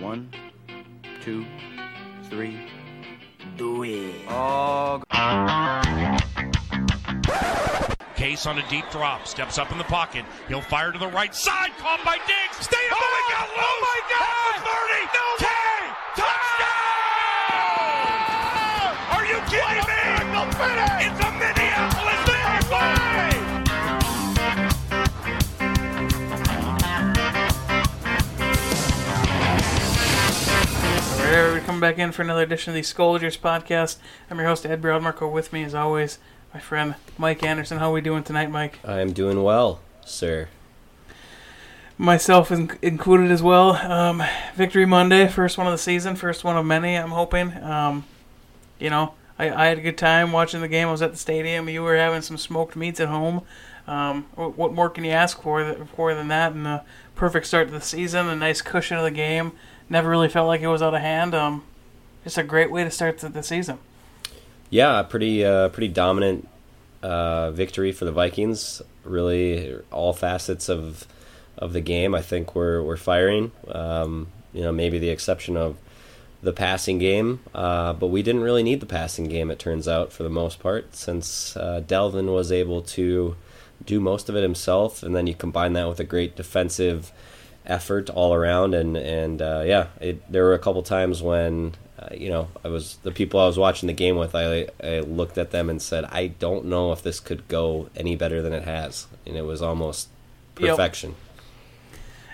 One, two, three. Do it. Oh, Case on a deep drop, steps up in the pocket. He'll fire to the right side, caught by Diggs. Stay up! Oh, my oh! God! Oh my God! The 30. No K. Touchdown! Are you kidding me? It's a Back in for another edition of the Scolders podcast. I'm your host, Ed Broadmarco. With me, as always, my friend Mike Anderson. How are we doing tonight, Mike? I'm doing well, sir. Myself in- included as well. Um, Victory Monday, first one of the season, first one of many, I'm hoping. Um, you know, I, I had a good time watching the game. I was at the stadium. You were having some smoked meats at home. Um, what, what more can you ask for, th- for than that? And a perfect start to the season, a nice cushion of the game. Never really felt like it was out of hand. Um, just a great way to start the, the season. Yeah, a pretty uh, pretty dominant uh, victory for the Vikings. Really, all facets of of the game. I think we're we're firing. Um, you know, maybe the exception of the passing game, uh, but we didn't really need the passing game. It turns out, for the most part, since uh, Dalvin was able to do most of it himself, and then you combine that with a great defensive effort all around, and and uh, yeah, it, there were a couple times when uh, you know I was the people I was watching the game with. I I looked at them and said, I don't know if this could go any better than it has, and it was almost Yep. perfection.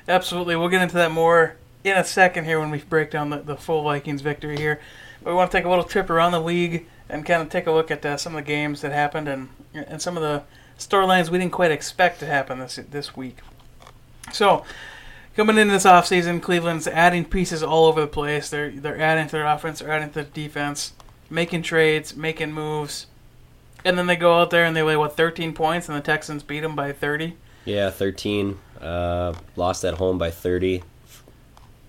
Absolutely. We'll get into that more in a second here when we break down the, the full Vikings victory here. But we want to take a little trip around the league and kind of take a look at uh, some of the games that happened and and some of the storylines we didn't quite expect to happen this this week. So, coming into this offseason, Cleveland's adding pieces all over the place. They're they're adding to their offense, they're adding to their defense, making trades, making moves. And then they go out there and they lay what 13 points and the Texans beat them by 30. Yeah, thirteen. Uh, lost at home by thirty.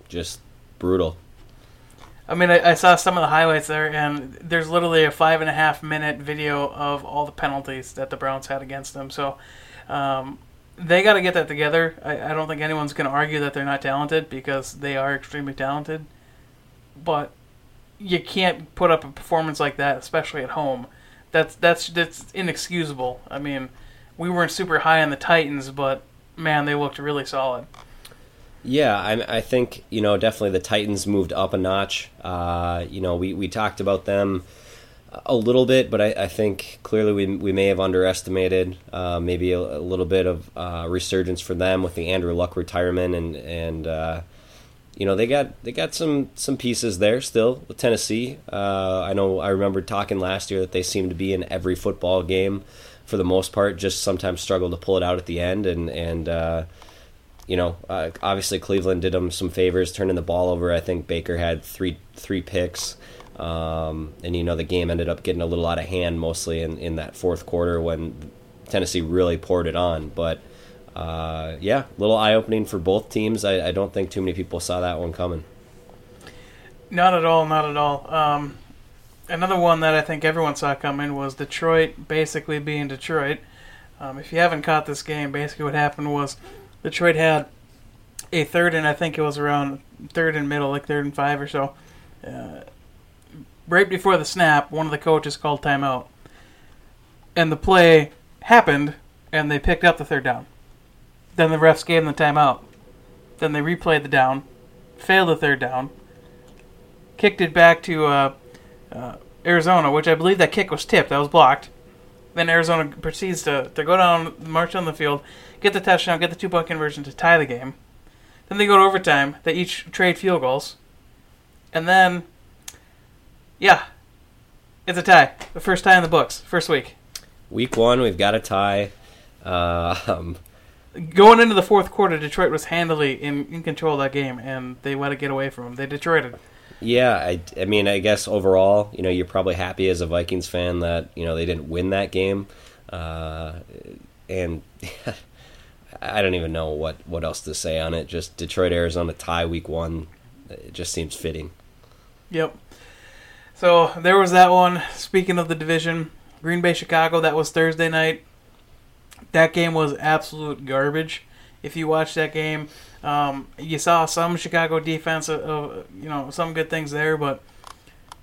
Just brutal. I mean, I, I saw some of the highlights there, and there's literally a five and a half minute video of all the penalties that the Browns had against them. So um, they got to get that together. I, I don't think anyone's going to argue that they're not talented because they are extremely talented. But you can't put up a performance like that, especially at home. That's that's that's inexcusable. I mean, we weren't super high on the Titans, but man, they looked really solid. Yeah, I, I think you know definitely the Titans moved up a notch. Uh, you know, we, we talked about them a little bit, but I, I think clearly we, we may have underestimated uh, maybe a, a little bit of uh, resurgence for them with the Andrew Luck retirement and and uh, you know they got they got some some pieces there still with Tennessee. Uh, I know I remember talking last year that they seemed to be in every football game for the most part, just sometimes struggle to pull it out at the end and and. Uh, you know, uh, obviously Cleveland did them some favors, turning the ball over. I think Baker had three three picks, um, and you know the game ended up getting a little out of hand, mostly in, in that fourth quarter when Tennessee really poured it on. But uh, yeah, little eye opening for both teams. I, I don't think too many people saw that one coming. Not at all, not at all. Um, another one that I think everyone saw coming was Detroit basically being Detroit. Um, if you haven't caught this game, basically what happened was Detroit had a third and I think it was around third and middle, like third and five or so. Uh, right before the snap, one of the coaches called timeout. And the play happened, and they picked up the third down. Then the refs gave them the timeout. Then they replayed the down, failed the third down, kicked it back to uh, uh, Arizona, which I believe that kick was tipped. That was blocked. Then Arizona proceeds to, to go down, march on the field, get the touchdown, get the two point conversion to tie the game. Then they go to overtime. They each trade field goals. And then, yeah, it's a tie. The first tie in the books, first week. Week one, we've got a tie. Uh, um, Going into the fourth quarter, Detroit was handily in, in control of that game, and they let it get away from them. They Detroited. Yeah, I, I mean, I guess overall, you know, you're probably happy as a Vikings fan that you know they didn't win that game, uh, and I don't even know what what else to say on it. Just Detroit Arizona tie week one, it just seems fitting. Yep. So there was that one. Speaking of the division, Green Bay Chicago, that was Thursday night. That game was absolute garbage. If you watch that game, Um, you saw some Chicago defense, uh, uh, you know, some good things there, but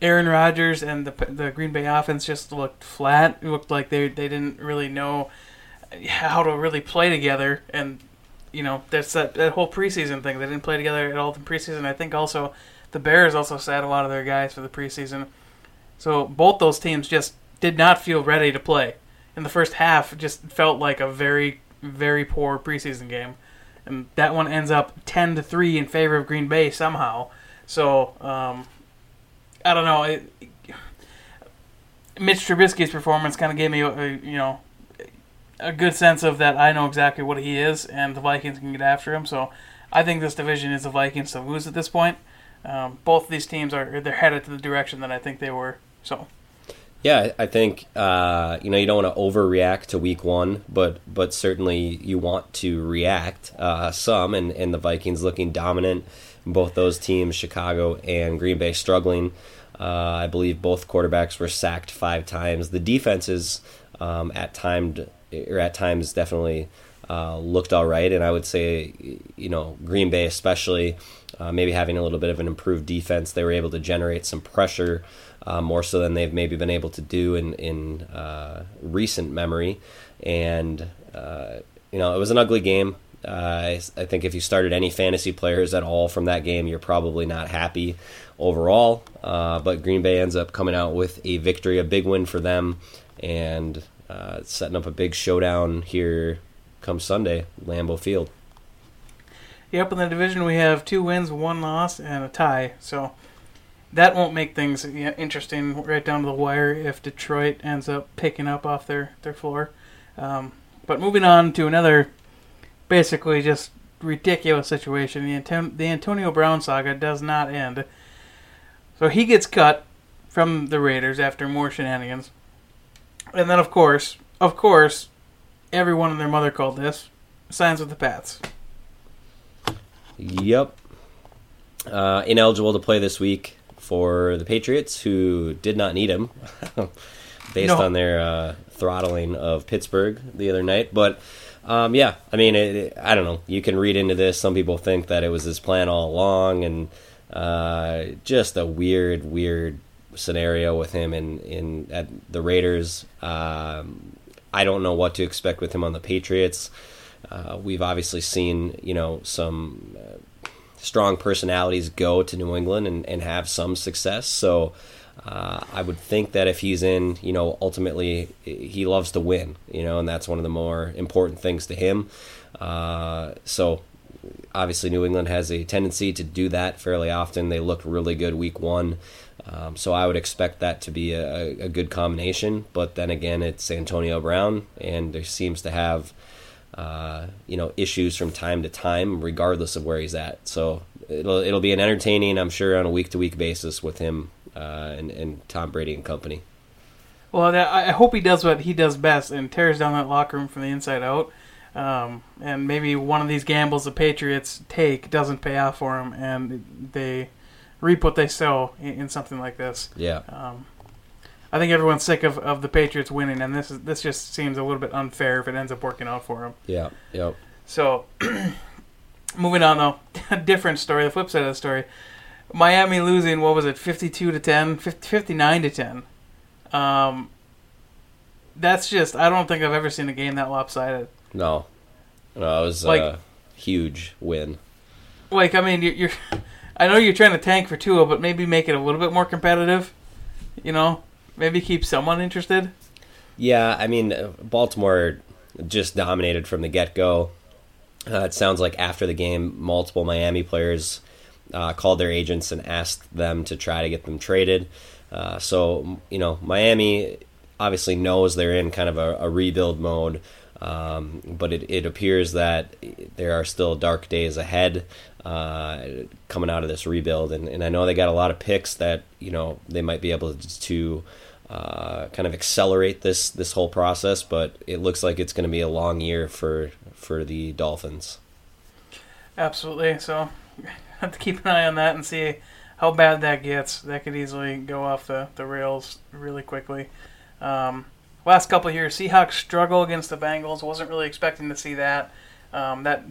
Aaron Rodgers and the the Green Bay offense just looked flat. It looked like they they didn't really know how to really play together, and you know that's that, that whole preseason thing. They didn't play together at all in preseason. I think also the Bears also sat a lot of their guys for the preseason. So both those teams just did not feel ready to play. In the first half, just felt like a very very poor preseason game, and that one ends up ten to three in favor of Green Bay somehow. So um, I don't know. It, Mitch Trubisky's performance kind of gave me, a, you know, a good sense of that. I know exactly what he is, and the Vikings can get after him. So I think this division is the Vikings to lose at this point. Um, both of these teams are they're headed to the direction that I think they were. So. Yeah, I think uh, you know you don't want to overreact to Week One, but but certainly you want to react uh, some, and, and the Vikings looking dominant. Both those teams, Chicago and Green Bay, struggling. Uh, I believe both quarterbacks were sacked five times. The defenses um, at timed or at times definitely uh, looked all right, and I would say you know Green Bay especially uh, maybe having a little bit of an improved defense, they were able to generate some pressure uh, more so than they've maybe been able to do in in uh, recent memory. And uh, you know, it was an ugly game. I, I, think if you started any fantasy players at all from that game, you're probably not happy overall. But Green Bay ends up coming out with a victory, a big win for them, and setting up a big showdown here come Sunday, Lambeau Field. Yep, in the division we have two wins, one loss, and a tie. So that won't make things interesting right down to the wire if Detroit ends up picking up off their their floor. Um, but moving on to another, basically just ridiculous situation. The, the Antonio Brown saga does not end. So he gets cut from the Raiders after more shenanigans, and then of course, of course, everyone and their mother called this signs with the Pats. Yep. Uh, ineligible to play this week for the Patriots, who did not need him based no. on their uh, throttling of Pittsburgh the other night. But um, yeah, I mean, it, it, I don't know. You can read into this. Some people think that it was his plan all along, and uh, just a weird, weird scenario with him in in at the Raiders. Um, I don't know what to expect with him on the Patriots. Uh, we've obviously seen, you know, some uh, strong personalities go to New England and, and have some success. So uh, I would think that if he's in, you know, ultimately he loves to win, you know, and that's one of the more important things to him. Uh, so obviously New England has a tendency to do that fairly often. They looked really good week one. Um, so I would expect that to be a, a, good combination. But then again, it's Antonio Brown, and there seems to have uh, you know issues from time to time, regardless of where he's at. So it'll it'll be an entertaining, I'm sure, on a week to week basis with him uh, and and Tom Brady and company. Well, I hope he does what he does best and tears down that locker room from the inside out. Um, and maybe one of these gambles the Patriots take doesn't pay off for them, and they reap what they sow in, in something like this. Yeah. Um, I think everyone's sick of, of the Patriots winning, and this is this just seems a little bit unfair if it ends up working out for them. Yeah. Yep. So, moving on though, a different story. The flip side of the story: Miami losing. What was it? Fifty-two to 10, 50, 59 to ten. Um, that's just. I don't think I've ever seen a game that lopsided. No, no, it was like, a huge win. Like I mean, you're, you're I know you're trying to tank for Tua, but maybe make it a little bit more competitive. You know, maybe keep someone interested. Yeah, I mean, Baltimore just dominated from the get go. Uh, it sounds like after the game, multiple Miami players uh, called their agents and asked them to try to get them traded. Uh, so, you know, Miami obviously knows they're in kind of a, a rebuild mode, um, but it, it appears that there are still dark days ahead uh, coming out of this rebuild. And, and I know they got a lot of picks that you know they might be able to uh, kind of accelerate this this whole process. But it looks like it's going to be a long year for for the Dolphins. Absolutely. So have to keep an eye on that and see how bad that gets. That could easily go off the, the rails really quickly. Um, last couple years, Seahawks struggle against the Bengals. Wasn't really expecting to see that. Um, that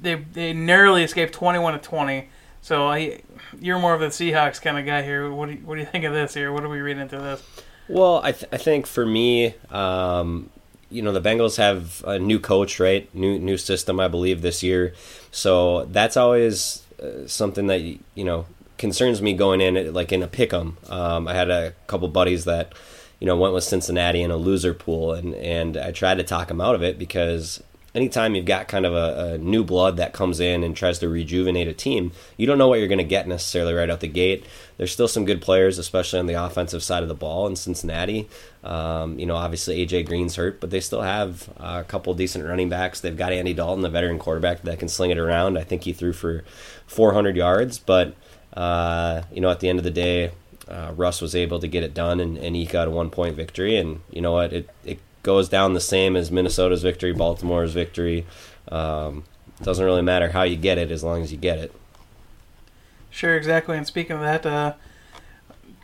they they narrowly escaped 21 to 20. So I, you're more of the Seahawks kind of guy here. What do you, what do you think of this here? What are we reading into this? Well, I, th- I think for me, um, you know, the Bengals have a new coach, right? New new system, I believe, this year. So that's always uh, something that you know concerns me going in, like in a pick'em. Um, I had a couple buddies that you know went with Cincinnati in a loser pool, and and I tried to talk them out of it because anytime you've got kind of a, a, new blood that comes in and tries to rejuvenate a team, you don't know what you're going to get necessarily right out the gate. There's still some good players, especially on the offensive side of the ball in Cincinnati. Um, you know, obviously AJ Green's hurt, but they still have a couple decent running backs. They've got Andy Dalton, the veteran quarterback that can sling it around. I think he threw for 400 yards, but uh, you know, at the end of the day, uh, Russ was able to get it done and, and eke out a one point victory. And you know what? It, it goes down the same as Minnesota's victory, Baltimore's victory. Um, doesn't really matter how you get it as long as you get it. Sure, exactly. And speaking of that, uh,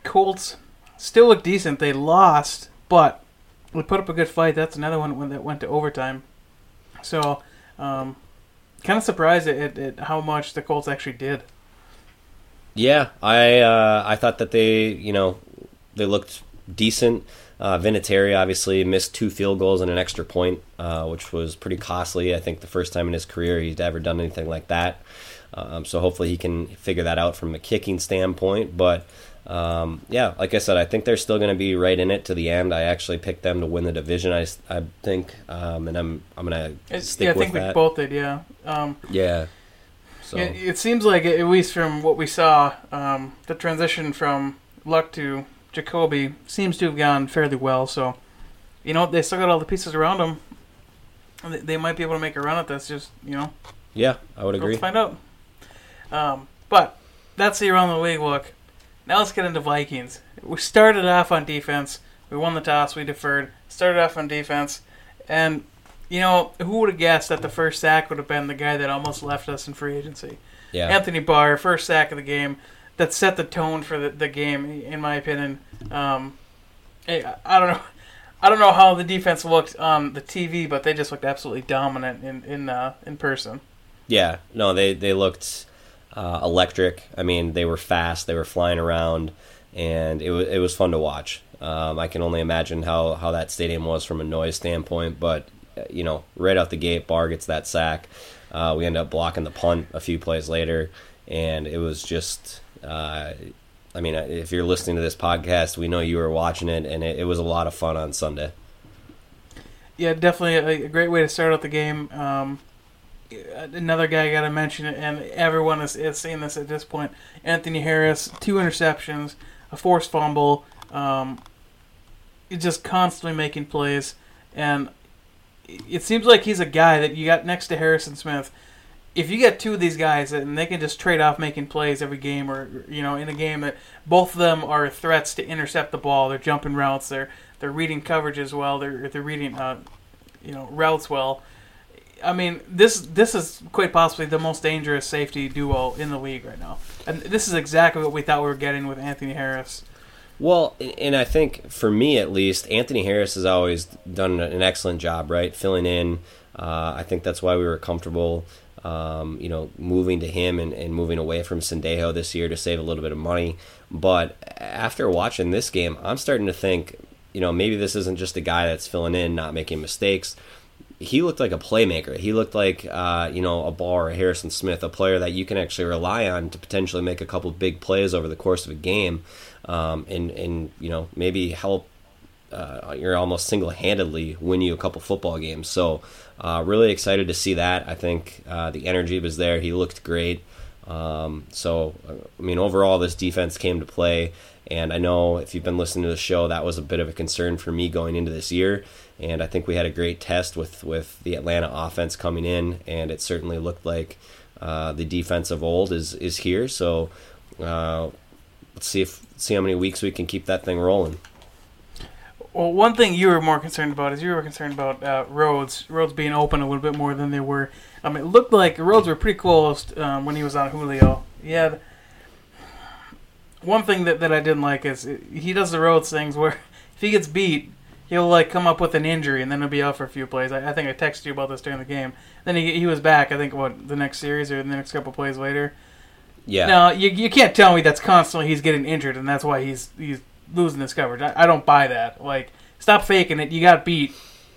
Colts still look decent. They lost, but we put up a good fight. That's another one that went to overtime. So, um, kind of surprised at, at, at how much the Colts actually did. Yeah, I uh, I thought that they you know they looked decent. Uh, Vinatieri obviously missed two field goals and an extra point, uh, which was pretty costly. I think the first time in his career he'd ever done anything like that. Um, so hopefully he can figure that out from a kicking standpoint. But um, yeah, like I said, I think they're still going to be right in it to the end. I actually picked them to win the division. I, I think, um, and I'm I'm going to stick yeah, I with think that. we both did. Yeah. Um, yeah. So yeah, it seems like at least from what we saw, um, the transition from Luck to Jacoby seems to have gone fairly well. So, you know, they still got all the pieces around them. They, they might be able to make a run at this. Just you know, yeah, I would agree. let's find out. Um, but that's the around the league look. Now let's get into Vikings. We started off on defense. We won the toss. We deferred. Started off on defense, and you know who would have guessed that the first sack would have been the guy that almost left us in free agency? Yeah. Anthony Barr, first sack of the game, that set the tone for the, the game, in my opinion. Um, I, don't know. I don't know how the defense looked on the TV, but they just looked absolutely dominant in in uh, in person. Yeah, no, they they looked uh, electric. I mean, they were fast. They were flying around, and it was it was fun to watch. Um, I can only imagine how how that stadium was from a noise standpoint, but uh, you know, right out the gate, Barr gets that sack. Uh, we end up blocking the punt a few plays later, and it was just. Uh, I mean, if you're listening to this podcast, we know you were watching it, and it, it was a lot of fun on Sunday. Yeah, definitely a, a great way to start out the game. Um, another guy I got to mention, and everyone is, is seeing this at this point. Anthony Harris, two interceptions, a forced fumble, um, just constantly making plays, and it seems like he's a guy that you got next to Harrison Smith. If you get two of these guys and they can just trade off making plays every game, or you know, in a game that both of them are threats to intercept the ball, they're jumping routes, they're they're reading coverage as well, they're they're reading uh, you know routes well. I mean, this this is quite possibly the most dangerous safety duo in the league right now, and this is exactly what we thought we were getting with Anthony Harris. Well, and I think for me at least, Anthony Harris has always done an excellent job, right? Filling in. Uh, I think that's why we were comfortable, um, you know, moving to him and, and moving away from Sendejo this year to save a little bit of money. But after watching this game, I'm starting to think, you know, maybe this isn't just a guy that's filling in, not making mistakes. He looked like a playmaker. He looked like, uh, you know, a Barr or a Harrison Smith, a player that you can actually rely on to potentially make a couple big plays over the course of a game um, and and you know maybe help uh, you're almost single handedly win you a couple football games. So uh, really excited to see that. I think uh, the energy was there. He looked great. Um, so I mean overall this defense came to play. And I know if you've been listening to the show, that was a bit of a concern for me going into this year. And I think we had a great test with, with the Atlanta offense coming in, and it certainly looked like uh, the defense of old is is here. So uh, let's see if see how many weeks we can keep that thing rolling. Well, one thing you were more concerned about is you were concerned about uh, Rhodes, Rhodes being open a little bit more than they were. Um, it looked like the Rhodes were pretty closed um, when he was on Julio. Yeah. One thing that, that I didn't like is it, he does the Rhodes things where if he gets beat, he'll like come up with an injury and then he'll be out for a few plays. I, I think I texted you about this during the game. Then he he was back. I think what the next series or the next couple plays later. Yeah. Now you you can't tell me that's constantly he's getting injured and that's why he's he's losing this coverage. I, I don't buy that. Like stop faking it. You got beat.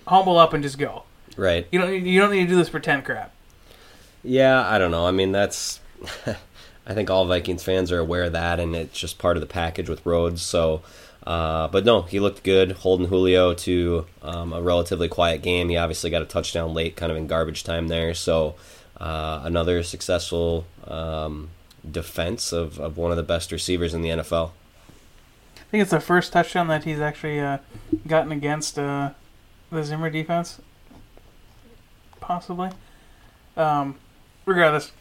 Humble up and just go. Right. You don't you don't need to do this pretend crap. Yeah, I don't know. I mean, that's. I think all Vikings fans are aware of that, and it's just part of the package with Rhodes. So, uh, but no, he looked good, holding Julio to um, a relatively quiet game. He obviously got a touchdown late, kind of in garbage time there. So, uh, another successful um, defense of, of one of the best receivers in the NFL. I think it's the first touchdown that he's actually uh, gotten against uh, the Zimmer defense, possibly. Um, regardless,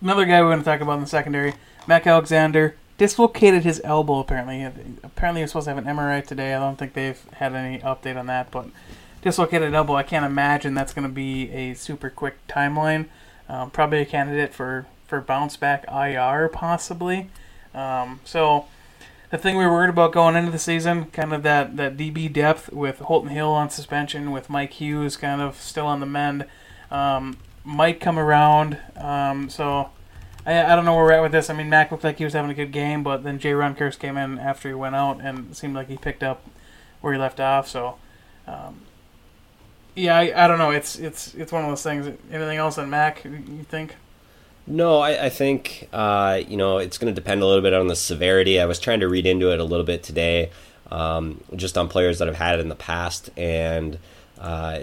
another guy we're going to talk about in the secondary, Mac Alexander, dislocated his elbow. Apparently, apparently he was supposed to have an MRI today. I don't think they've had any update on that, but dislocated elbow. I can't imagine that's going to be a super quick timeline. Um, probably a candidate for for bounce back IR possibly. Um, so the thing we were worried about going into the season, kind of that, that DB depth with Holton Hill on suspension, with Mike Hughes kind of still on the mend, um, might come around. Um, so I, I don't know where we're at with this. I mean, Mac looked like he was having a good game, but then Jayron Kearse came in after he went out and seemed like he picked up where he left off. So um, yeah, I, I don't know. It's it's it's one of those things. Anything else on Mac? You think? No, I, I think uh, you know it's going to depend a little bit on the severity. I was trying to read into it a little bit today, um, just on players that have had it in the past, and uh,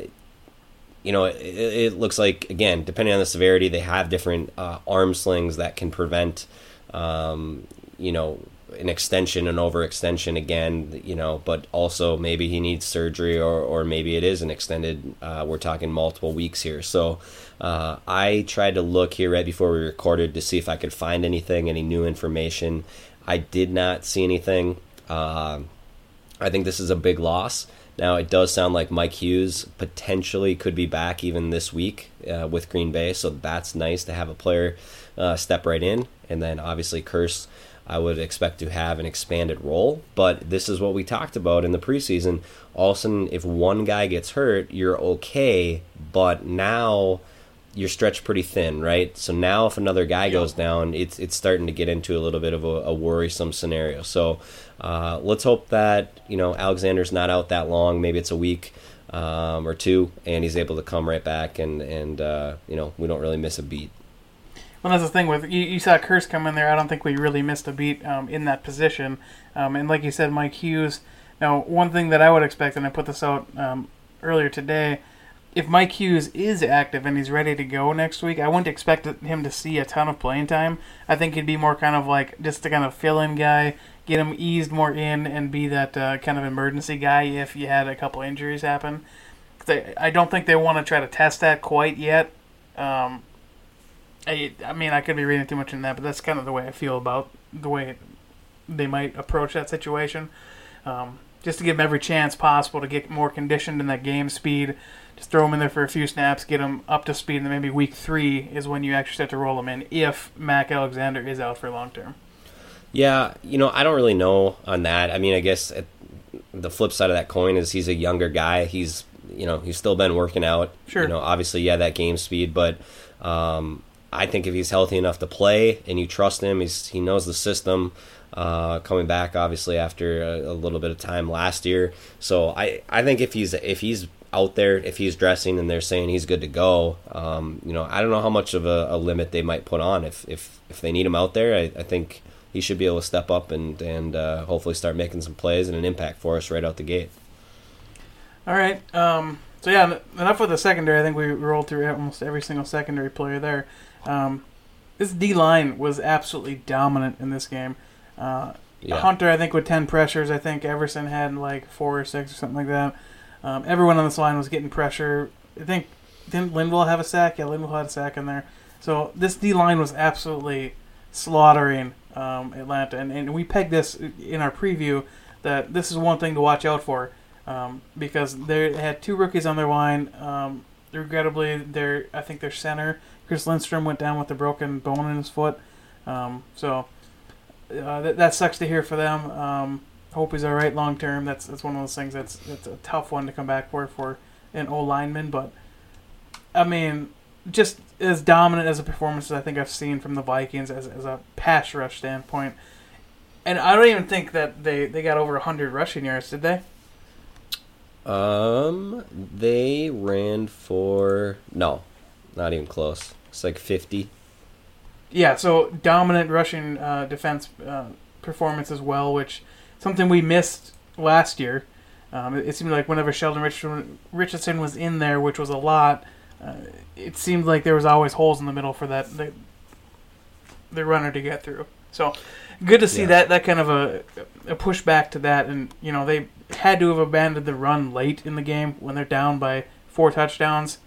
you know it, it, looks like again, depending on the severity, they have different uh, arm slings that can prevent um, you know an extension, an overextension again, you know, but also maybe he needs surgery or, or maybe it is an extended, uh, we're talking multiple weeks here. So uh, I tried to look here right before we recorded to see if I could find anything, any new information. I did not see anything. Uh, I think this is a big loss. Now, it does sound like Mike Hughes potentially could be back even this week uh, with Green Bay, so that's nice to have a player uh, step right in. And then obviously, Kearse I would expect to have an expanded role. But this is what we talked about in the preseason. All of a sudden, if one guy gets hurt, you're okay. But now you're stretched pretty thin, right? So now if another guy goes down, it's it's starting to get into a little bit of a, a worrisome scenario. So uh, let's hope that you know Alexander's not out that long. Maybe it's a week. Um, or two, and he's able to come right back, and and uh, you know we don't really miss a beat. Well, that's the thing with you, you saw Kearse come in there. I don't think we really missed a beat um, in that position. Um, and like you said, Mike Hughes. Now, one thing that I would expect, and I put this out um, earlier today, if Mike Hughes is active and he's ready to go next week, I wouldn't expect him to see a ton of playing time. I think he'd be more kind of like just the kind of fill-in guy, get him eased more in, and be that uh, kind of emergency guy if you had a couple injuries happen. I don't think they want to try to test that quite yet. Um, I, I mean, I could be reading too much in that, but that's kind of the way I feel about the way they might approach that situation. Um, just to give them every chance possible to get more conditioned in that game speed. Just throw them in there for a few snaps, get them up to speed, and then maybe week three is when you actually start to roll them in if Mac Alexander is out for long term. Yeah, you know, I don't really know on that. I mean, I guess the flip side of that coin is he's a younger guy. He's, you know, he's still been working out. Sure. You know, obviously, yeah, that game speed, but um, I think if he's healthy enough to play and you trust him, he's he knows the system. Uh, coming back obviously after a, a, little bit of time last year, so I I think if he's if he's out there, if he's dressing and they're saying he's good to go, um, you know I don't know how much of a, a, limit they might put on if if if they need him out there. I, I think he should be able to step up and and uh, hopefully start making some plays and an impact for us right out the gate. All right. Um, so yeah, enough with the secondary. I think we rolled through almost every single secondary player there. Um, this D line was absolutely dominant in this game. Uh, yeah. Hunter, I think, with ten pressures. I think Everson had like four or six or something like that. Um, everyone on this line was getting pressure. I think didn't Linval have a sack? Yeah, Linval had a sack in there. So this D line was absolutely slaughtering um, Atlanta, and, and we pegged this in our preview that this is one thing to watch out for um, because they had two rookies on their line. Um, regrettably, their I think their center Chris Lindstrom went down with a broken bone in his foot. Um, so uh, that, that sucks to hear for them. Um, hope he's all right long term. That's that's one of those things that's that's a tough one to come back for for an old lineman. But I mean, just as dominant as a performance as I think I've seen from the Vikings as, as a pass rush standpoint. And I don't even think that they, they got over 100 rushing yards, did they? Um, they ran for no, not even close. It's like fifty. Yeah, so dominant rushing uh, defense uh, performance as well, which something we missed last year. Um, it, it seemed like whenever Sheldon Richardson, Richardson was in there, which was a lot, uh, it seemed like there was always holes in the middle for that the, the runner to get through. So good to see Yeah. that that kind of a a pushback to that, and you know they had to have abandoned the run late in the game when they're down by four touchdowns.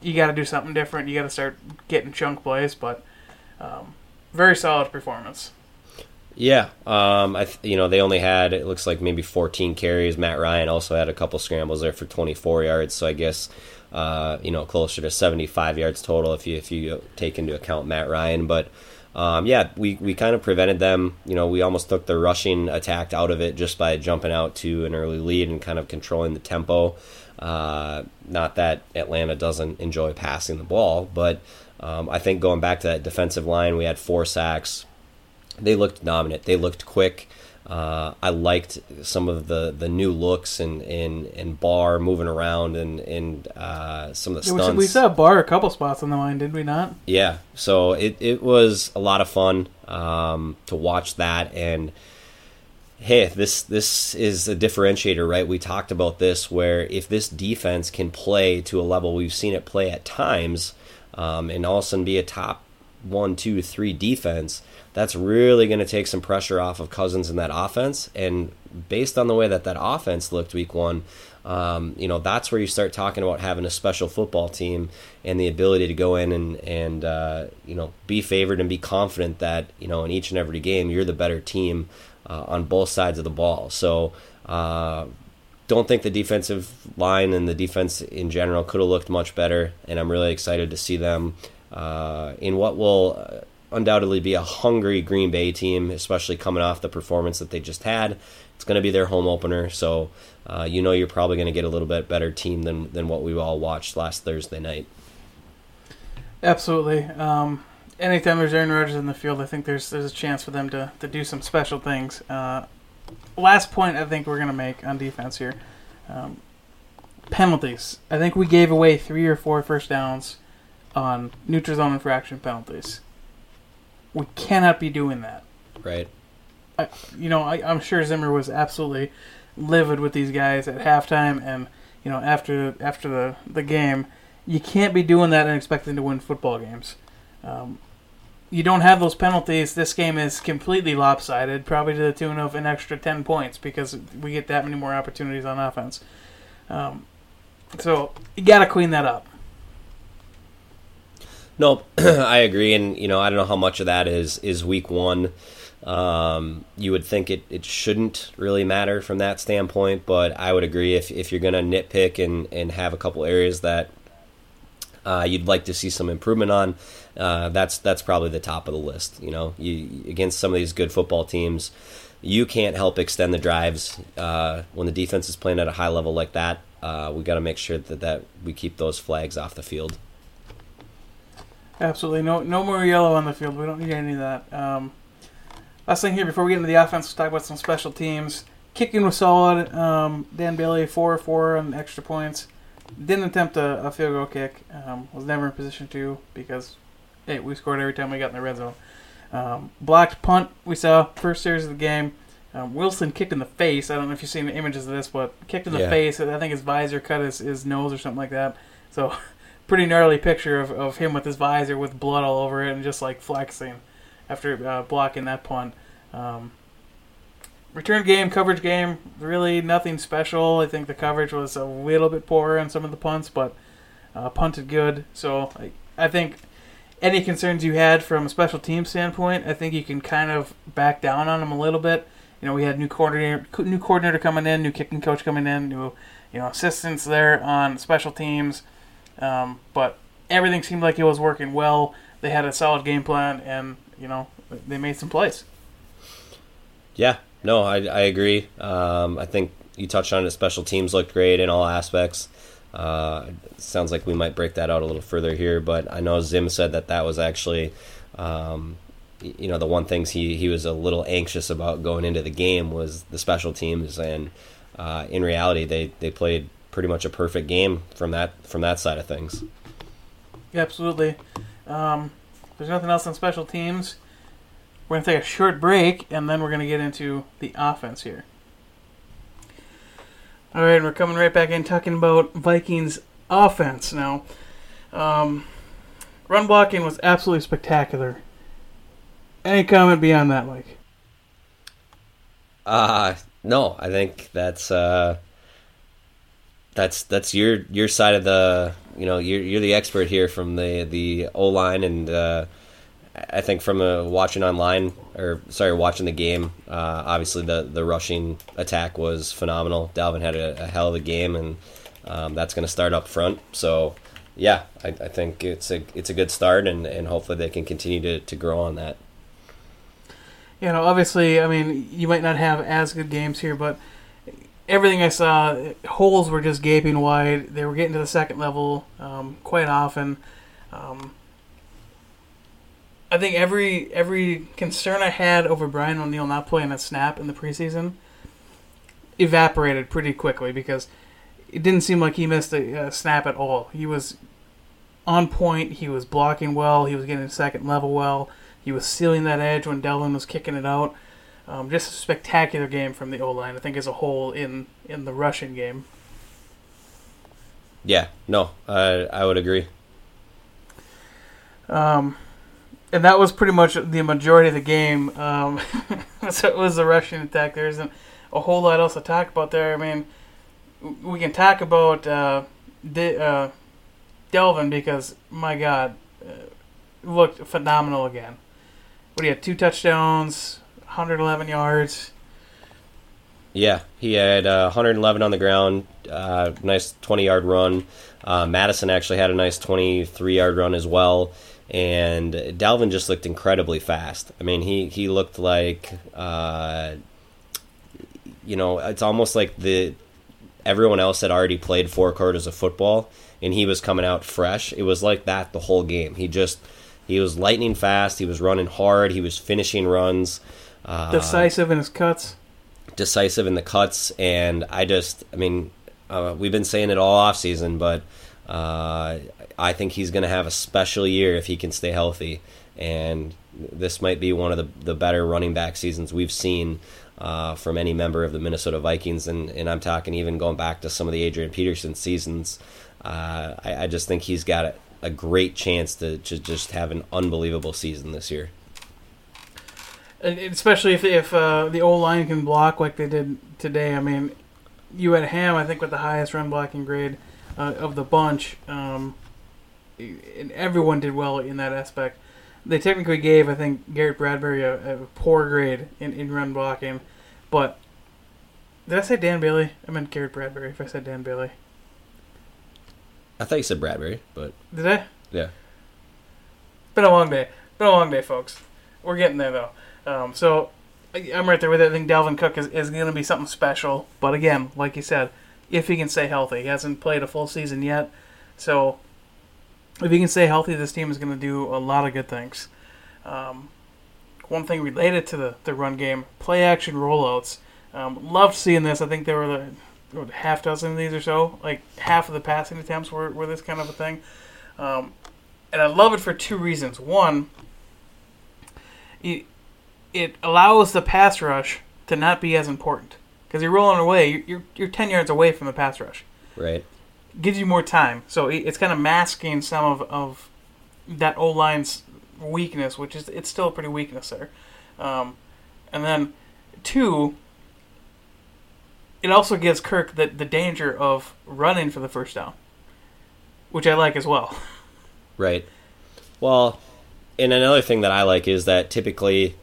You got to do something different. You got to start getting chunk plays, but um, very solid performance. Yeah, um, I th- you know they only had it looks like maybe 14 carries. Matt Ryan also had a couple scrambles there for 24 yards, so I guess uh, you know closer to 75 yards total if you if you take into account Matt Ryan. But um, yeah, we we kind of prevented them. You know, we almost took the rushing attack out of it just by jumping out to an early lead and kind of controlling the tempo. Uh, not that Atlanta doesn't enjoy passing the ball, but um, I think going back to that defensive line, we had four sacks they looked dominant. They looked quick. Uh, I liked some of the, the new looks and, and, and Barr moving around and, and uh, some of the stunts. we saw Barr a couple spots on the line, did we not? Yeah, so it, it was a lot of fun um, to watch that. And hey, this this is a differentiator, right? We talked about this where if this defense can play to a level we've seen it play at times, um, and all of a sudden be a top one, two, three defense, that's really going to take some pressure off of Cousins in that offense. And based on the way that that offense looked week one, um, you know, that's where you start talking about having a special football team and the ability to go in and, and uh, you know, be favored and be confident that, you know, in each and every game, you're the better team uh, on both sides of the ball. So, uh, don't think the defensive line and the defense in general could have looked much better, and I'm really excited to see them uh, in what will uh, undoubtedly be a hungry Green Bay team, especially coming off the performance that they just had. It's going to be their home opener, so uh, you know you're probably going to get a little bit better team than than what we all watched last Thursday night. Absolutely. Um, anytime there's Aaron Rodgers in the field, I think there's there's a chance for them to, to do some special things. Uh, last point I think we're going to make on defense here. Um, penalties. I think we gave away three or four first downs on neutral zone infraction penalties. We cannot be doing that. Right? I, you know, I, I'm sure Zimmer was absolutely livid with these guys at halftime and you know after after the the game. You can't be doing that and expecting to win football games. Um, you don't have those penalties. This game is completely lopsided, probably to the tune of an extra ten points because we get that many more opportunities on offense. Um, so you got to clean that up. Nope, I agree, and you know I don't know how much of that is is week one. Um, you would think it, it shouldn't really matter from that standpoint, but I would agree if, if you're going to nitpick and, and have a couple areas that uh, you'd like to see some improvement on, uh, that's that's probably the top of the list. You know, you against some of these good football teams, you can't help extend the drives uh, when the defense is playing at a high level like that. Uh, we got to make sure that, that we keep those flags off the field. Absolutely, no no more yellow on the field. We don't need any of that. Um, last thing here before we get into the offense, let's talk about some special teams. Kicking was solid. Um, Dan Bailey four four on extra points. Didn't attempt a, a field goal kick. Um, was never in position to because hey, we scored every time we got in the red zone. Um, blocked punt we saw first series of the game. Um, Wilson kicked in the face. I don't know if you've seen the images of this, but kicked in the Yeah. face. I think his visor cut his, his nose or something like that. So pretty gnarly picture of, of him with his visor with blood all over it and just like flexing after uh, blocking that punt. Um, return game, coverage game, really nothing special. I think the coverage was a little bit poorer on some of the punts, but uh, punted good. So I, I think any concerns you had from a special team standpoint, I think you can kind of back down on them a little bit. You know, we had new coordinator, new coordinator coming in, new kicking coach coming in, new you know assistants there on special teams. Um, but everything seemed like it was working well. They had a solid game plan, and you know they made some plays. Yeah, no, I, I agree. Um, I think you touched on it. Special teams looked great in all aspects. Uh, sounds like we might break that out a little further here, but I know Zim said that that was actually, um, you know, the one things he, he was a little anxious about going into the game was the special teams, and uh, in reality, they, they played pretty much a perfect game from that from that side of things. Yeah, absolutely. Um, there's nothing else on special teams. We're going to take a short break, and then we're going to get into the offense here. All right, we're coming right back in talking about Vikings offense now. Um, run blocking was absolutely spectacular. Any comment beyond that, Mike? Uh no, I think that's uh, that's that's your your side of the you know you're you're the expert here from the the O line and uh, I think from watching online or sorry watching the game, uh, obviously the the rushing attack was phenomenal. Dalvin had a, a hell of a game, and um, that's going to start up front. So yeah, I, I, think it's a it's a good start, and, and hopefully they can continue to, to grow on that. You know, obviously, I mean, you might not have as good games here, but everything I saw, holes were just gaping wide. They were getting to the second level um, quite often. Um, I think every every concern I had over Brian O'Neill not playing a snap in the preseason evaporated pretty quickly because it didn't seem like he missed a, a snap at all. He was on point. He was blocking well. He was getting second level well. He was sealing that edge when Dalvin was kicking it out. Um, just a spectacular game from the O line. I think as a whole in in the rushing game. Yeah, no, I I would agree. Um, and that was pretty much the majority of the game. Um, so it was the rushing attack. There isn't a whole lot else to talk about there. I mean, we can talk about uh, De- uh, Dalvin because my God, uh, looked phenomenal again. What he had two touchdowns, 111 yards. Yeah, he had uh, 111 on the ground, uh, nice 20 yard run. Uh, Mattison actually had a nice 23 yard run as well and Dalvin just looked incredibly fast. I mean, he he looked like uh, you know, it's almost like the everyone else had already played four quarters of football, and he was coming out fresh. It was like that the whole game. He just he was lightning fast. He was running hard. He was finishing runs. Uh, decisive in his cuts. Decisive in the cuts, and I just, I mean, uh, we've been saying it all off season, but uh, I think he's going to have a special year if he can stay healthy. And this might be one of the, the better running back seasons we've seen uh, from any member of the Minnesota Vikings. And, and I'm talking even going back to some of the Adrian Peterson seasons. Uh, I, I, just think he's got a, a great chance to, to just have an unbelievable season this year. especially if, if uh, the O line can block like they did today. I mean, you had Ham, I think, with the highest run blocking grade uh, of the bunch. Um, and everyone did well in that aspect. They technically gave, I think, Garrett Bradbury a, a poor grade in, in run blocking, but did I say Dan Bailey? I meant Garrett Bradbury. If I said Dan Bailey, I thought you said Bradbury, but did I? Yeah. Been a long day. Been a long day, folks. We're getting there though. Um, so I'm right there with it. I think Dalvin Cook is, is going to be something special. But again, like you said, if he can stay healthy. He hasn't played a full season yet, so if he can stay healthy, this team is going to do a lot of good things. Um, one thing related to the, the run game, play action rollouts. Um, loved seeing this. I think there were the what, half dozen of these or so. Like half of the passing attempts were, were this kind of a thing. Um, and I love it for two reasons. One, it, it allows the pass rush to not be as important because you're rolling away. You're, you're ten yards away from the pass rush. Right. Gives you more time, so it's kind of masking some of, of that O line's weakness, which is it's still a pretty weakness there. Um, and then two, it also gives Kirk the the danger of running for the first down, which I like as well. Right. Well, and another thing that I like is that typically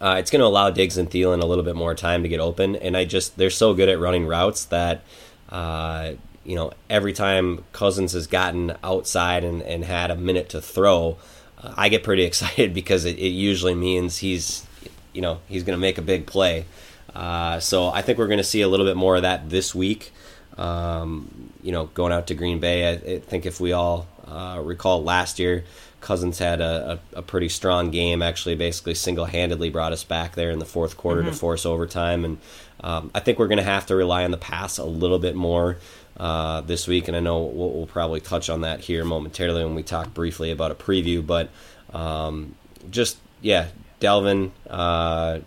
uh, it's going to allow Diggs and Thielen a little bit more time to get open, and I just they're so good at running routes that uh, you know every time Cousins has gotten outside and, and had a minute to throw, uh, I get pretty excited because it, it, usually means he's you know he's going to make a big play. Uh, so I think we're going to see a little bit more of that this week. Um, you know, going out to Green Bay, I, I think if we all uh, recall last year, Cousins had a, a, a, pretty strong game. Actually, basically single handedly brought us back there in the fourth quarter mm-hmm. to force overtime. And um, I think we're going to have to rely on the pass a little bit more uh, this week. And I know we'll, we'll, probably touch on that here momentarily when we talk briefly about a preview. But um, just yeah, Dalvin. Uh,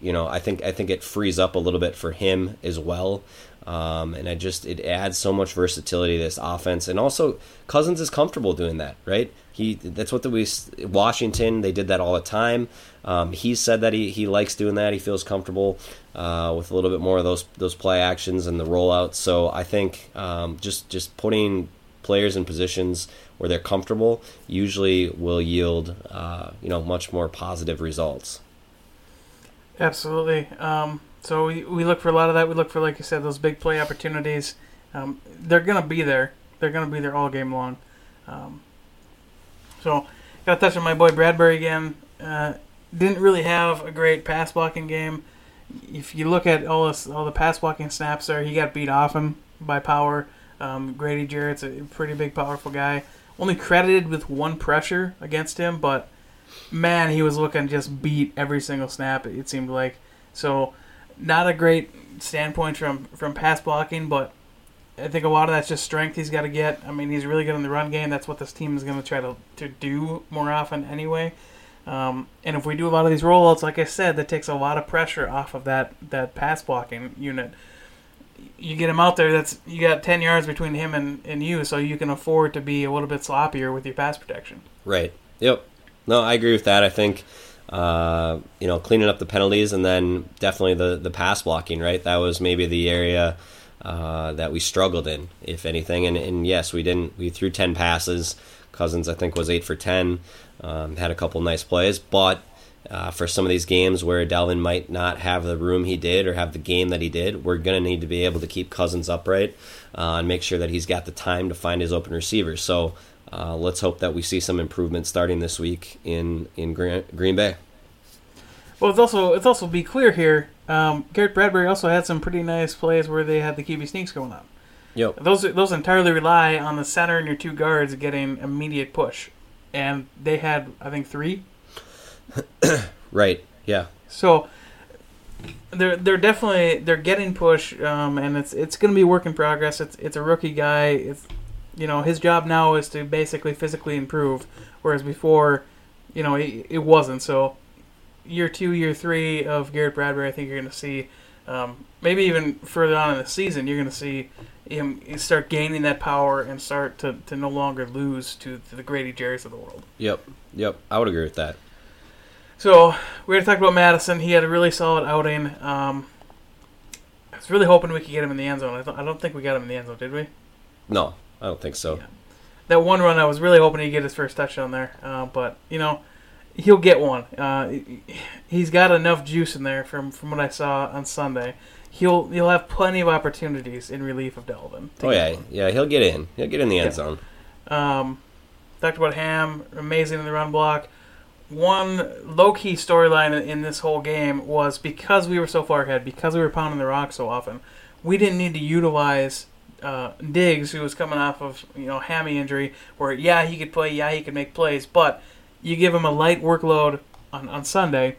you know, I think I think it frees up a little bit for him as well. Um, and I just it adds so much versatility to this offense, and also Cousins is comfortable doing that, right? He that's what the we Washington they did that all the time. Um, he said that he, he likes doing that. He feels comfortable uh, with a little bit more of those those play actions and the rollouts. So I think um, just just putting players in positions where they're comfortable usually will yield uh, you know much more positive results. Absolutely. Um, so we, we look for a lot of that. We look for, like you said, those big play opportunities. Um, they're to be there. They're to be there all game long. Um, so, got to touch on my boy Bradbury again. Uh, didn't really have a great pass blocking game. If you look at all this, all the pass blocking snaps there, he got beat often by power. Um, Grady Jarrett's a pretty big, powerful guy. Only credited with one pressure against him, but man, he was looking just beat every single snap. It seemed like so. Not a great standpoint from from pass blocking, but I think a lot of that's just strength he's got to get. I mean, he's really good in the run game. That's what this team is going to try to, to do more often anyway. Um, and if we do a lot of these rollouts, like I said, that takes a lot of pressure off of that, that pass blocking unit. You get him out there, that's you got 10 yards between him and, and you, so you can afford to be a little bit sloppier with your pass protection. Right. Yep. No, I agree with that. I think uh, you know cleaning up the penalties and then definitely the the pass blocking. Right, that was maybe the area uh, that we struggled in, if anything. And, and, yes, we didn't. We threw ten passes. Cousins, I think, was eight for ten. Um, had a couple nice plays, but uh, for some of these games where Dalvin might not have the room he did or have the game that he did, we're going to need to be able to keep Cousins upright uh, and make sure that he's got the time to find his open receivers. So uh, let's hope that we see some improvement starting this week in in Green Bay. Well, it's also it's also be clear here. Um, Garrett Bradbury also had some pretty nice plays where they had the QB sneaks going on. Yep. Those those entirely rely on the center and your two guards getting immediate push, and they had I think three. right. Yeah. So they're they're definitely they're getting push, um, and it's it's going to be work in progress. It's it's a rookie guy. It's you know, his job now is to basically physically improve, whereas before, you know, it, it wasn't. So, year two, year three of Garrett Bradbury, I think you're going to see, um, maybe even further on in the season, you're going to see him start gaining that power and start to, to no longer lose to, to the Grady Jarretts of the world. Yep, yep, I would agree with that. So, we had to talk about Mattison. He had a really solid outing. Um, I was really hoping we could get him in the end zone. I, th- I don't think we got him in the end zone, did we? No, I don't think so. Yeah. That one run, I was really hoping he'd get his first touchdown there, uh, but you know, he'll get one. Uh, he's got enough juice in there from from what I saw on Sunday. He'll he'll have plenty of opportunities in relief of Dalvin. Oh yeah, yeah, he'll get in. He'll get in the end yeah. zone. Um, talked about Ham, amazing in the run block. One low key storyline in this whole game was because we were so far ahead, because we were pounding the rock so often, we didn't need to utilize uh, Diggs, who was coming off of you know hammy injury, where yeah he could play, yeah he could make plays, but you give him a light workload on, on Sunday,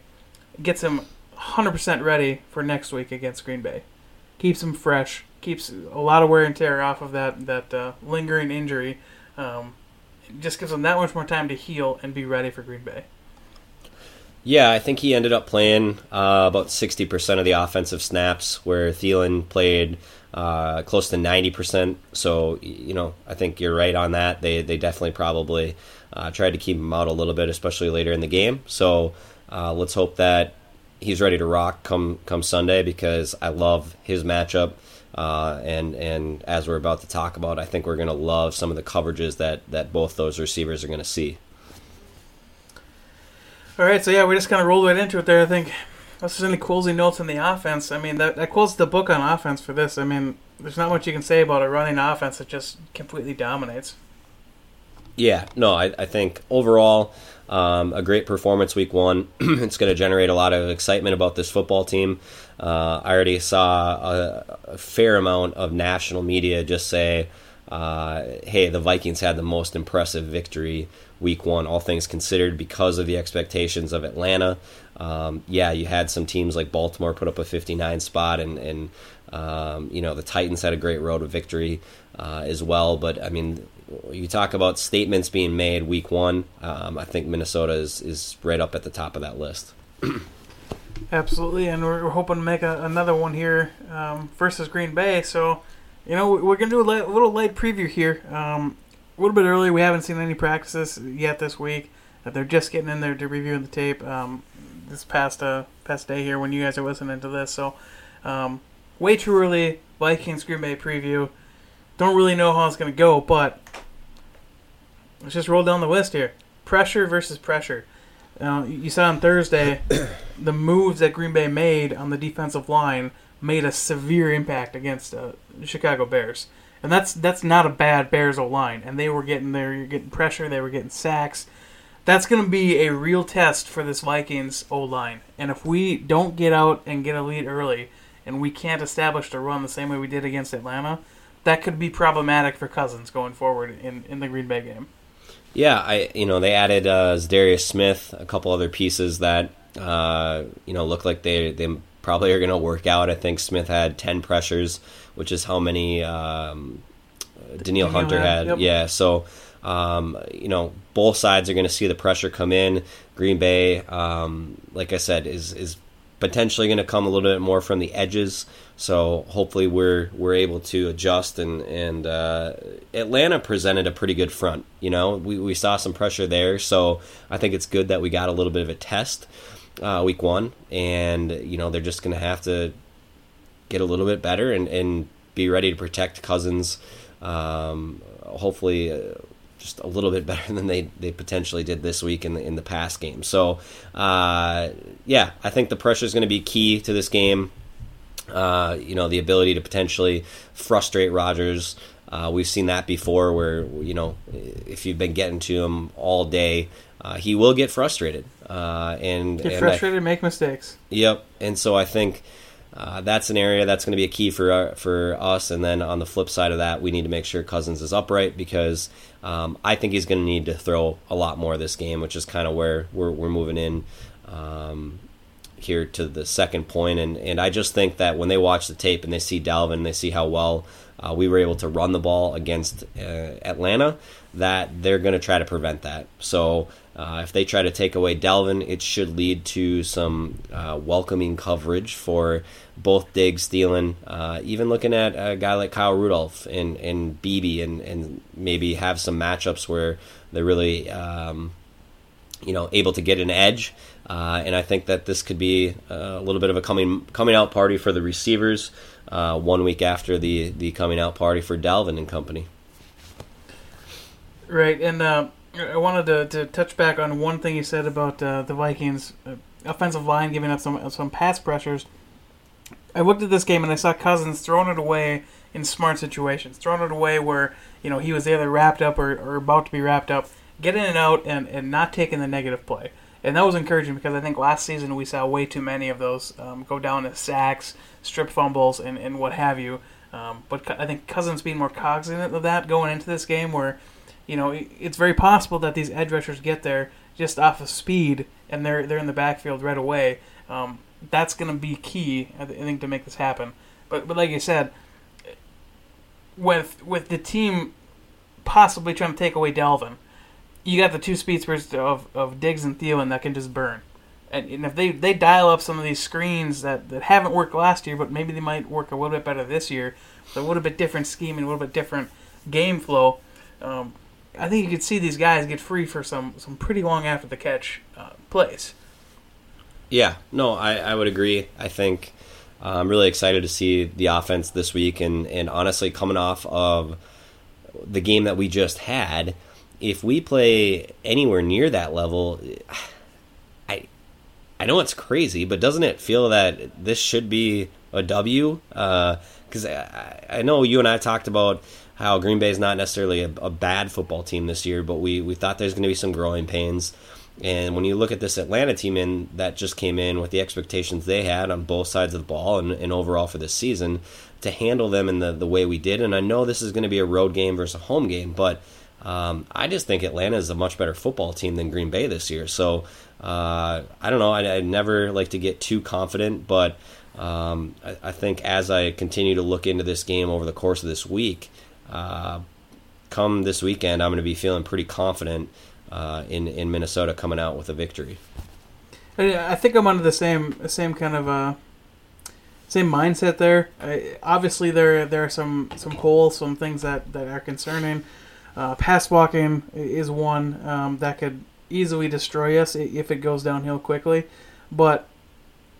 gets him 100% ready for next week against Green Bay, keeps him fresh, keeps a lot of wear and tear off of that that uh, lingering injury, um, just gives him that much more time to heal and be ready for Green Bay. Yeah, I think he ended up playing uh, about 60% of the offensive snaps, where Thielen played uh, close to 90%. So, you know, I think you're right on that. They, they definitely probably uh, tried to keep him out a little bit, especially later in the game. So uh, let's hope that he's ready to rock come, come Sunday because I love his matchup. Uh, and and as we're about to talk about, I think we're going to love some of the coverages that, that both those receivers are going to see. All right, so yeah, we just kind of rolled right into it there. I think unless there's any closing notes on the offense, I mean that that the book on offense for this. I mean, there's not much you can say about a running offense that just completely dominates. Yeah, no, I, I think overall, um, a great performance week one. it's going to generate a lot of excitement about this football team. Uh, I already saw a, a, fair amount of national media just say, uh, hey, the Vikings had the most impressive victory week one, all things considered, because of the expectations of Atlanta. Um, yeah, you had some teams like Baltimore put up a 59 spot, and, and um, you know, the Titans had a great road to victory uh, as well. But, I mean, you talk about statements being made week one, um, I think Minnesota is, is right up at the top of that list. Absolutely, and we're, we're, hoping to make a, another one here um, versus Green Bay. So, you know, we're going to do a, light, a, little light preview here. Um, a little bit early. We haven't seen any practices yet this week. They're just getting in there to reviewing the tape um, this past uh, past day here when you guys are listening to this. So, um, way too early. Vikings Green Bay preview. Don't really know how it's going to go, but let's just roll down the list here. Pressure versus pressure. Uh, you saw on Thursday the moves that Green Bay made on the defensive line made a severe impact against uh, the Chicago Bears, and that's that's not a bad Bears O line. And they were getting there, you're getting pressure, they were getting sacks. That's going to be a real test for this Vikings O line. And if we don't get out and get a lead early, and we can't establish the run the same way we did against Atlanta, that could be problematic for Cousins going forward in, in the Green Bay game. Yeah, I you know they added uh, Darius Smith, a couple other pieces that uh, you know look like they they probably are going to work out. I think Smith had ten pressures, which is how many um, Danielle Hunter had. Yep. Yeah, so um, you know both sides are going to see the pressure come in. Green Bay, um, like I said, is is potentially going to come a little bit more from the edges. So hopefully we're we're able to adjust and and uh, Atlanta presented a pretty good front. You know, we we saw some pressure there, so I think it's good that we got a little bit of a test uh, week one, and you know they're just going to have to get a little bit better and and be ready to protect Cousins. Um, hopefully. Uh, just a little bit better than they, they potentially did this week in the in the past game. So, uh, yeah, I think the pressure is going to be key to this game. Uh, you know, the ability to potentially frustrate Rodgers. Uh, we've seen that before, where you know, if you've been getting to him all day, uh, he will get frustrated uh, and get and frustrated, I, make mistakes. Yep, and so I think uh, that's an area that's going to be a key for uh, for us. And then on the flip side of that, we need to make sure Cousins is upright because um, I think he's going to need to throw a lot more this game, which is kind of where we're, we're moving in um, here to the second. And and I just think that when they watch the tape and they see Dalvin, they see how well uh, we were able to run the ball against uh, Atlanta, that they're going to try to prevent that. So uh, if they try to take away Dalvin, it should lead to some uh, welcoming coverage for both Diggs, Thielen, uh, even looking at a guy like Kyle Rudolph and and Beebe, and and maybe have some matchups where they're really um, you know able to get an edge. Uh, and I think that this could be a little bit of a coming coming out party for the receivers. Uh, one week after the the coming out party for Dalvin and company. Right, and uh, I wanted to, to touch back on one thing you said about uh, the Vikings uh, offensive line giving up some some pass pressures. I looked at this game and I saw Cousins throwing it away in smart situations, throwing it away where you know he was either wrapped up or, or about to be wrapped up, getting it out and, and not taking the negative play. And that was encouraging because I think last season we saw way too many of those um, go down to sacks, strip fumbles, and, and what have you. Um, but I think Cousins being more cognizant of that going into this game where you know, it's very possible that these edge rushers get there just off of speed and they're they're in the backfield right away. Um, that's going to be key, I think, to make this happen. But but like you said, with with the team possibly trying to take away Dalvin, you got the two speedsters of of Diggs and Thielen that can just burn. And, and if they, they dial up some of these screens that, that haven't worked last year, but maybe they might work a little bit better this year, so a little bit different scheme and a little bit different game flow, um, I think you could see these guys get free for some some pretty long after the catch uh, plays. Yeah, no, I, I would agree. I think uh, I'm really excited to see the offense this week, and and honestly, coming off of the game that we just had, if we play anywhere near that level, I I know it's crazy, but doesn't it feel that this should be a W? Because uh, I, I know you and I talked about how Green Bay is not necessarily a, a, bad football team this year, but we, we thought there's going to be some growing pains. And when you look at this Atlanta team in that just came in with the expectations they had on both sides of the ball and, and overall for this season, to handle them in the, the way we did, and I know this is going to be a road game versus a home game, but um, I just think Atlanta is a much better football team than Green Bay this year. So uh, I don't know. I, I never like to get too confident, but um, I, I, think as I continue to look into this game over the course of this week, uh, come this weekend, I'm going to be feeling pretty confident uh, in in Minnesota coming out with a victory. I think I'm under the same same kind of uh, same mindset there. I, obviously, there there are some some holes, some things that that are concerning. Uh, pass blocking is one um, that could easily destroy us if it goes downhill quickly. But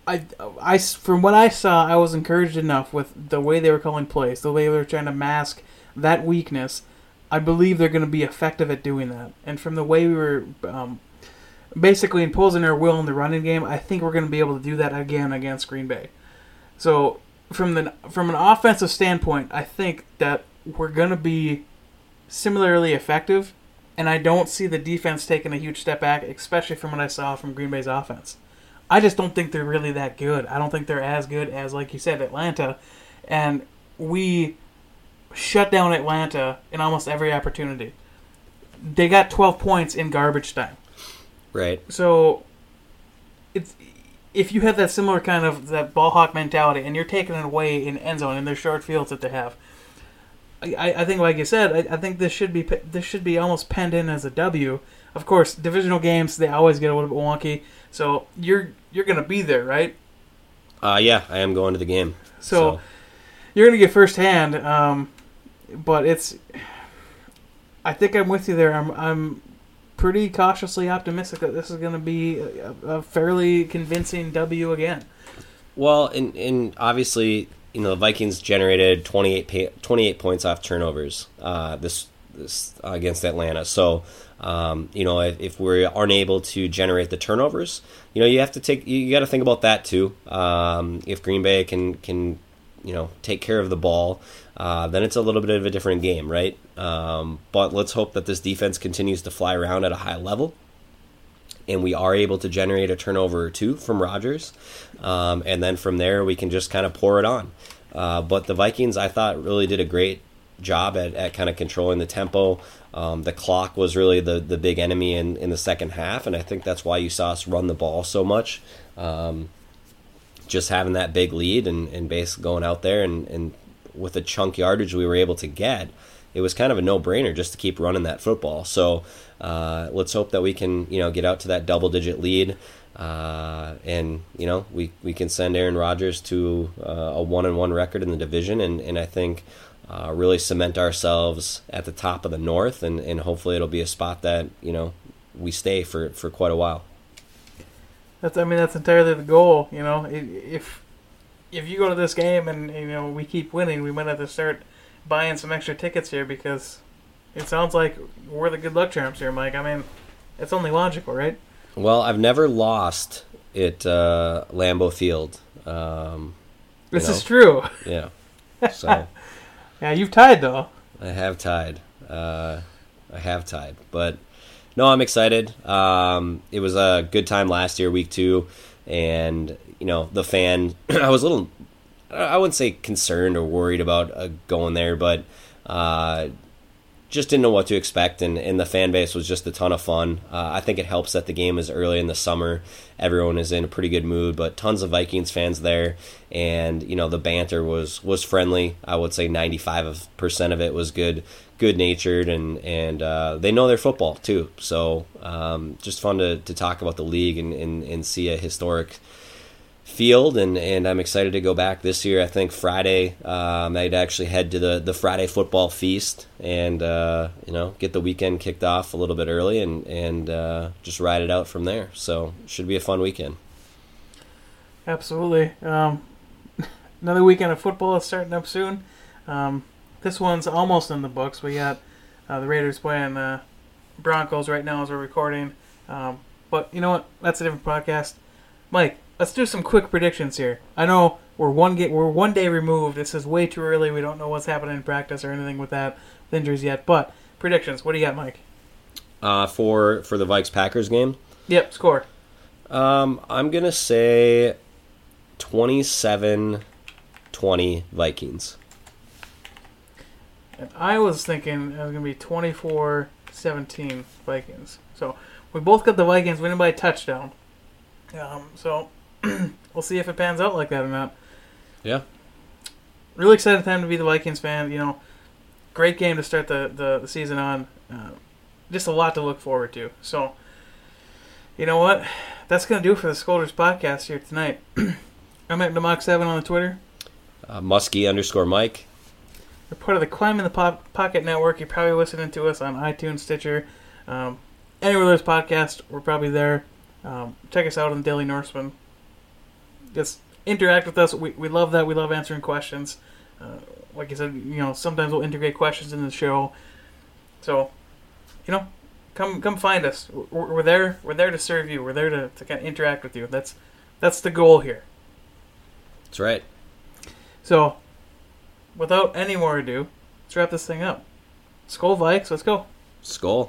I, I, from what I saw, I was encouraged enough with the way they were calling plays, the way they were trying to mask that weakness. I believe they're going to be effective at doing that. And from the way we were um, basically imposing our will in the running game, I think we're going to be able to do that again against Green Bay. So from the from an offensive standpoint, I think that we're going to be similarly effective, and I don't see the defense taking a huge step back, especially from what I saw from Green Bay's offense. I just don't think they're really that good. I don't think they're as good as, like you said, Atlanta, and we shut down Atlanta in almost every opportunity. They got 12 points in garbage time. Right. So it's if you have that similar kind of that ball hawk mentality and you're taking it away in end zone in their short fields that they have, I, I think like you said, I, I think this should be this should be almost penned in as a W. Of course, divisional games they always get a little bit wonky. So you're you're gonna be there, right? Uh, yeah, I am going to the game. So, so. you're gonna get firsthand. Um, but it's. I think I'm with you there. I'm I'm pretty cautiously optimistic that this is going to be a, a, fairly convincing W again. Well, and and obviously, you know, the Vikings generated 28, 28 points off turnovers uh, this this uh, against Atlanta. So, um, you know, if, if, we aren't able to generate the turnovers, you know, you have to take you got to think about that too. Um, if Green Bay can can you know take care of the ball, uh, then it's a little bit of a different game, right? Um, but let's hope that this defense continues to fly around at a high level. And we are able to generate a turnover or two from Rodgers. Um, and then from there, we can just kind of pour it on. Uh, but the Vikings, I thought, really did a great job at, at kind of controlling the tempo. Um, the clock was really the, the big enemy in, in the second half, and I think that's why you saw us run the ball so much. Um, just having that big lead and, and basically going out there and, and with the chunk yardage we were able to get, it was kind of a no brainer just to keep running that football. So uh, let's hope that we can you know get out to that double digit lead. Uh, and you know we, we can send Aaron Rodgers to uh, a one and one record in the division, and, and I think uh, really cement ourselves at the top of the North, and, and hopefully it'll be a spot that you know we stay for, for quite a while. That's I mean that's entirely the goal. You know, if if you go to this game and you know we keep winning, we might have to start buying some extra tickets here because it sounds like we're the good luck charms here, Mike. I mean, it's only logical, right? Well, I've never lost at uh, Lambeau Field. Um, this know. is true. Yeah. So. yeah, you've tied though. I have tied. Uh, I have tied, but no, I'm excited. Um, it was a good time last year, week two, and you know the fan. I was a little, I wouldn't say concerned or worried about uh, going there, but uh, just didn't know what to expect, and, and the fan base was just a ton of fun. Uh, I think it helps that the game is early in the summer. Everyone is in a pretty good mood, but tons of Vikings fans there, and you know the banter was was friendly. I would say ninety five percent of it was good good natured and and uh, they know their football too. So um, just fun to, to talk about the league and, and, and see a historic field and, and I'm excited to go back this year. I think Friday um, I'd actually head to the, the Friday football feast and uh, you know get the weekend kicked off a little bit early and and uh, just ride it out from there. So should be a fun weekend. Absolutely. Um, another weekend of football is starting up soon. Um, this one's almost in the books. We got uh, the Raiders playing the Broncos right now as we're recording. Um, but you know what? That's a different podcast. Mike, let's do some quick predictions here. I know we're one get we're one day removed. This is way too early. We don't know what's happening in practice or anything with that with injuries yet. But predictions. What do you got, Mike? Uh, for for the Vikes Packers game. Yep, score. Um, I'm gonna say 27 20 Vikings. And I was thinking it was going to be 24 17 Vikings. So we both got the Vikings winning by a touchdown. Um, so we'll see if it pans out like that or not. Yeah. Really excited time to be the Vikings fan. You know, great game to start the, the, the season on. Uh, just a lot to look forward to. So, you know what? That's going to do for the Scolders podcast here tonight. I'm at Demok7 on the Twitter. Uh, Muskie underscore Mike. We're part of the Climb in the Pop- Pocket Network. You're probably listening to us on iTunes, Stitcher, um, anywhere there's podcasts. We're probably there. Um, check us out on Daily Norseman. Just interact with us. We, we love that. We love answering questions. Uh, like I said, you know, sometimes we'll integrate questions in the show. So, you know, come come find us. We're, we're there. We're there to serve you. We're there to, to kind of interact with you. That's that's the goal here. That's right. So, without any more ado, let's wrap this thing up. Skol Vikes, let's go. Skol.